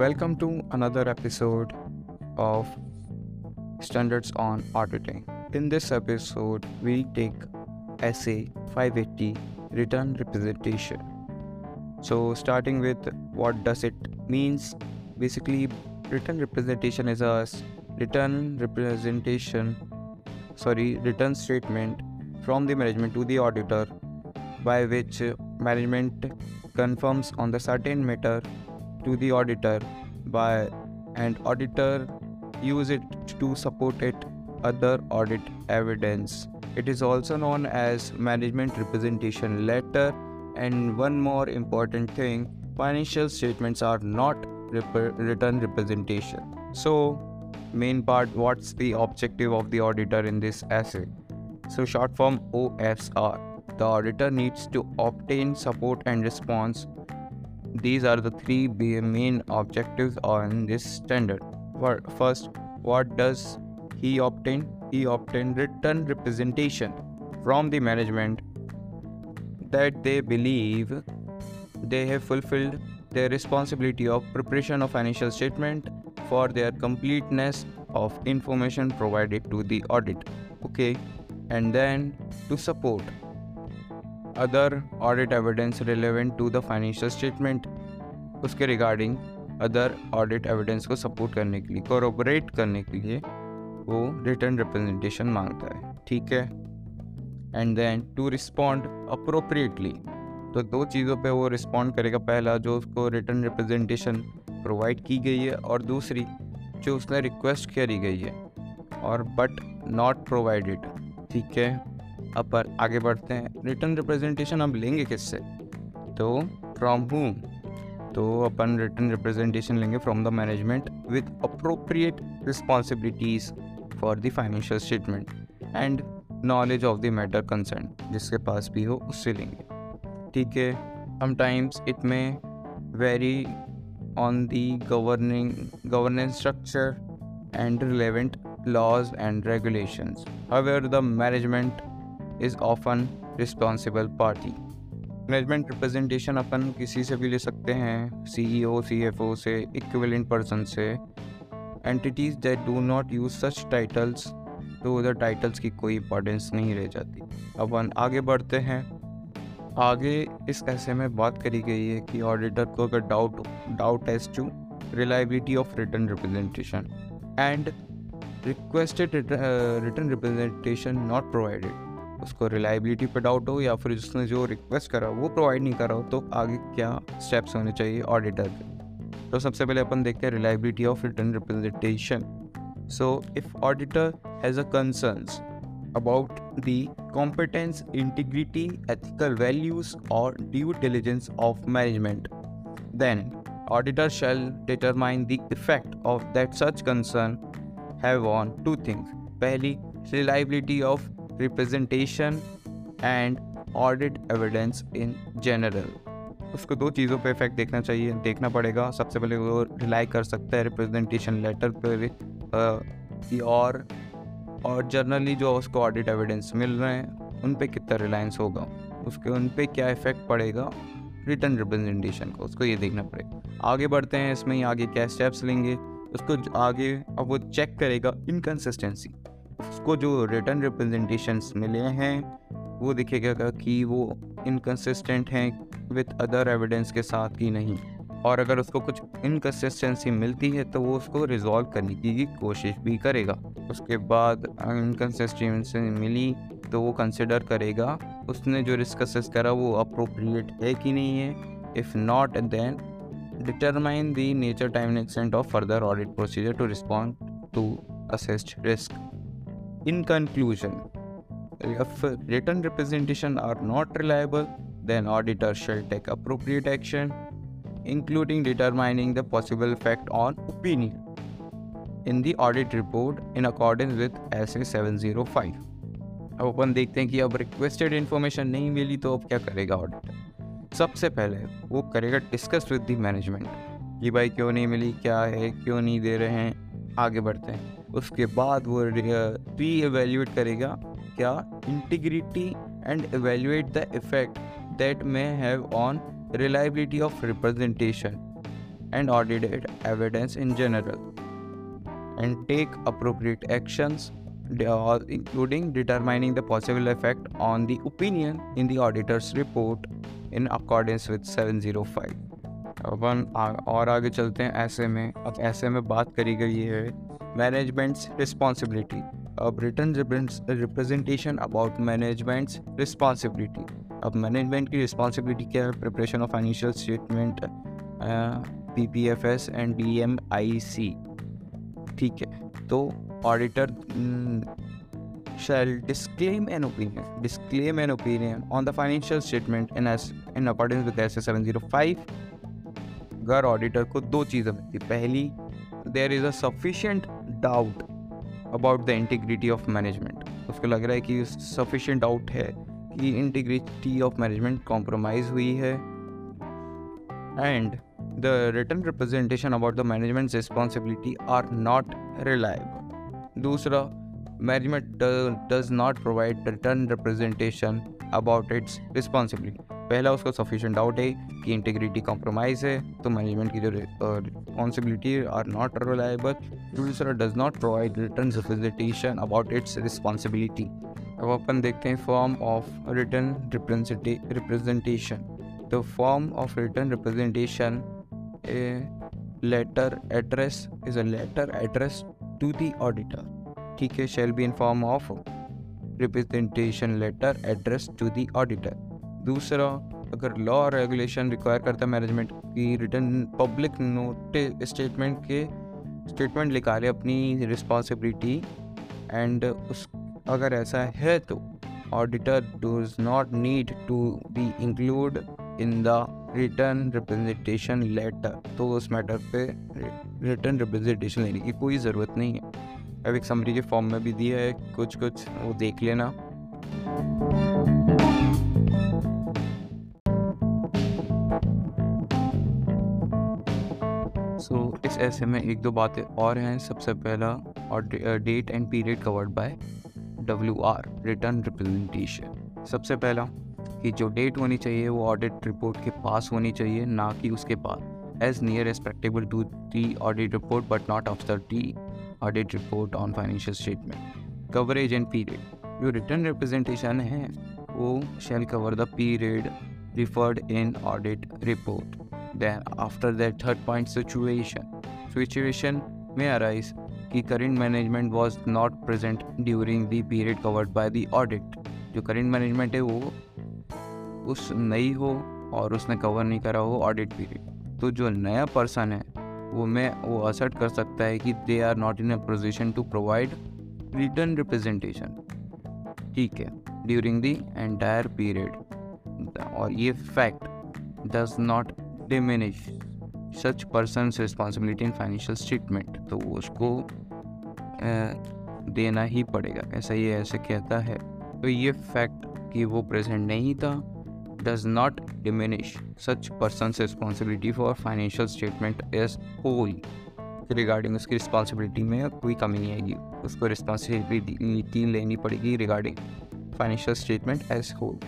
welcome to another episode of Standards on Auditing. In this episode, we'll take SA 580 Return Representation. So, starting with what does it means? Basically, return representation is a return representation, sorry, return statement from the management to the auditor by which management confirms on the certain matter to the auditor by and auditor use it to support it other audit evidence. It is also known as management representation letter. And one more important thing financial statements are not rep- return representation. So main part what's the objective of the auditor in this essay? So short form osr the auditor needs to obtain support and response these are the three main objectives on this standard. First, what does he obtain? He obtain written representation from the management that they believe they have fulfilled their responsibility of preparation of financial statement for their completeness of information provided to the audit. Okay, and then to support other audit evidence relevant to the financial statement. उसके regarding other audit evidence को support करने के लिए corroborate करने के लिए वो written representation माँगता है, ठीक है? And then to respond appropriately तो दो चीज़ों पे वो रिस्पॉन्ड करेगा। पहला, जो उसको रिटर्न रिप्रेजेंटेशन प्रोवाइड की गई है, और दूसरी, जो उसने रिक्वेस्ट करी गई है, और बट नॉट प्रोवाइडेड ठीक है? अब पर आगे बढ़ते हैं। रिटर्न रिप्रेजेंटेशन हम लेंगे किससे? तो फ्रॉम हुम तो अपन रिटर्न रिप्रेजेंटेशन लेंगे from the management with appropriate responsibilities for the financial statement and knowledge of the matter concern जिसके पास भी हो उससे लेंगे। ठीक है sometimes it may vary on the governing governance structure and relevant laws and regulations. However, the management is often responsible party management representation अपन किसी से भी ले सकते हैं सी ई ओ सी एफ़ ओ से इक्विवेलेंट पर्सन से. Entities that do not use such titles तो उधर टाइटल्स की कोई इंपॉर्टेंस नहीं रह जाती. अपन आगे बढ़ते हैं. आगे इस ऐसे में बात करी गई है कि ऑडिटर को अगर doubt doubt as to reliability of written representation and requested written representation not provided उसको रिलायबिलिटी पे डाउट हो या फिर उसने जो रिक्वेस्ट करा, वो प्रोवाइड नहीं करा हो तो आगे क्या स्टेप्स होने चाहिए ऑडिटर के तो सबसे पहले अपन देखते हैं reliability of written representation so if auditor has a concerns about the competence integrity ethical values और due diligence of management then auditor shall determine the effect of that such concern have on two things पहली reliability of representation and audit evidence in general उसको दो चीज़ों पे effect देखना चाहिए, देखना पड़ेगा। सबसे पहले वो रिलाई कर सकता है रिप्रेजेंटेशन लेटर पे और और जर्नली जो उसको ऑडिट एविडेंस मिल रहे हैं, उन पे कितना रिलायंस होगा। उसके उन पे क्या इफ़ेक्ट पड़ेगा? रिटर्न रिप्रेजेंटेशन को उसको ये देखना पड़ेगा। आगे बढ़ते हैं, इसमें ही आगे क्या स्टेप्स लेंगे, उसको आगे अब वो चेक करेगा इनकन्सिस्टेंसी उसको जो रिटर्न रिप्रेजेंटेशन मिले हैं वो दिखेगा कि वो इनकन्सिस्टेंट हैं विथ अदर एविडेंस के साथ कि नहीं। और अगर उसको कुछ इनकन्सिस्टेंसी मिलती है तो वो उसको रिजॉल्व करने की कोशिश भी करेगा। उसके बाद इनकन्सिस्टेंसी मिली तो वो कंसिडर करेगा उसने जो रिस्क असेस करा वो अप्रोप्रिएट है कि नहीं है। If not then determine nature, time, and extent of further audit procedure to respond to assessed risk. In conclusion, if written representation are not reliable, then auditor shall take appropriate action, including determining the possible effect on opinion in the audit report in accordance with SA 705. अब अपन देखते हैं कि अब requested information नहीं मिली तो अब क्या करेगा ऑडिटर सबसे पहले वो करेगा डिस्कस विद दी मैनेजमेंट कि भाई क्यों नहीं मिली क्या है क्यों नहीं दे रहे हैं आगे बढ़ते हैं उसके बाद वो री एवेल्यूएट करेगा क्या integrity and evaluate the effect that may have on reliability of representation and audited evidence in general and take appropriate actions including determining the possible effect on the opinion in the auditor's report in accordance with seven zero five अपन और आगे चलते हैं ऐसे में अब ऐसे में बात करी गई है मैनेजमेंट्स रिस्पॉन्सिबिलिटी अब written representation about management's responsibility अब मैनेजमेंट की रिस्पॉन्सिबिलिटी क्या है? Preparation of financial statement P P F S and D M I C ठीक है? तो auditor shall disclaim an opinion, disclaim an opinion on the financial statement in as, in accordance with SA 705 अगर auditor को दो चीज़ें मिलती पहली there is a sufficient doubt about the integrity of management उसको लग रहा है कि सफिशेंट डाउट है कि इंटीग्रिटी ऑफ़ मैनेजमेंट कॉम्प्रोमाइज हुई है। And the return representation about the management responsibility are not reliable दूसरा management does not provide return representation about its responsibility पहला उसका सफिशेंट डाउट है कि इंटीग्रिटी कॉम्प्रोमाइज़ है तो मैनेजमेंट की जो रिस्पॉन्सिबिलिटी आर नॉट रिलायबल दूसरा does not provide return representation about its responsibility अब अपन देखते हैं form of return representation the form of return representation letter address is a letter address to the auditor ठीक है shall be in form of representation letter address to the auditor दूसरा, अगर law और regulation require करता है management की return public notice statement के statement लिखा ले अपनी रिस्पॉन्सिबिलिटी एंड उस, अगर ऐसा है तो auditor does not need to be include in the return representation letter तो उस मैटर पे रिटर्न रिप्रेजेंटेशन लेने की कोई ज़रूरत नहीं है। अब एक समरी के फॉर्म में भी दिया है कुछ कुछ वो देख लेना। ऐसे में एक दो बातें और हैं। सबसे पहला, और date and period covered by W R return representation. सबसे पहला, कि जो डेट होनी चाहिए, वो ऑडिट रिपोर्ट के पास होनी चाहिए, ना कि उसके बाद। As near expectable to the audit report but not after the audit report on financial statement coverage and period जो रिटर्न रिप्रेजेंटेशन है, वो shall cover the period referred in audit report Then, after that, third point, situation. Situation, may arise, कि current management was not present during the period covered by the audit. जो current management है वो, उस नई हो और उसने cover नहीं करा हो ऑडिट पीरियड तो जो नया पर्सन है, वो मैं, वो असर्ट कर सकता है कि they are not in a position to provide return representation ठीक है ड्यूरिंग द एंटायर पीरियड और ये fact does not diminish. Such person's responsibility in financial statement तो वो उसको देना ही पड़ेगा। ऐसा ये ऐसे कहता है। तो ये फैक्ट कि वो प्रेजेंट नहीं था does not diminish such person responsibility for financial statement as whole regarding उसकी रिस्पॉन्सिबिलिटी में कोई कमी नहीं आएगी। उसको रिस्पॉन्सिबिलिटी लेनी पड़ेगी regarding financial statement as whole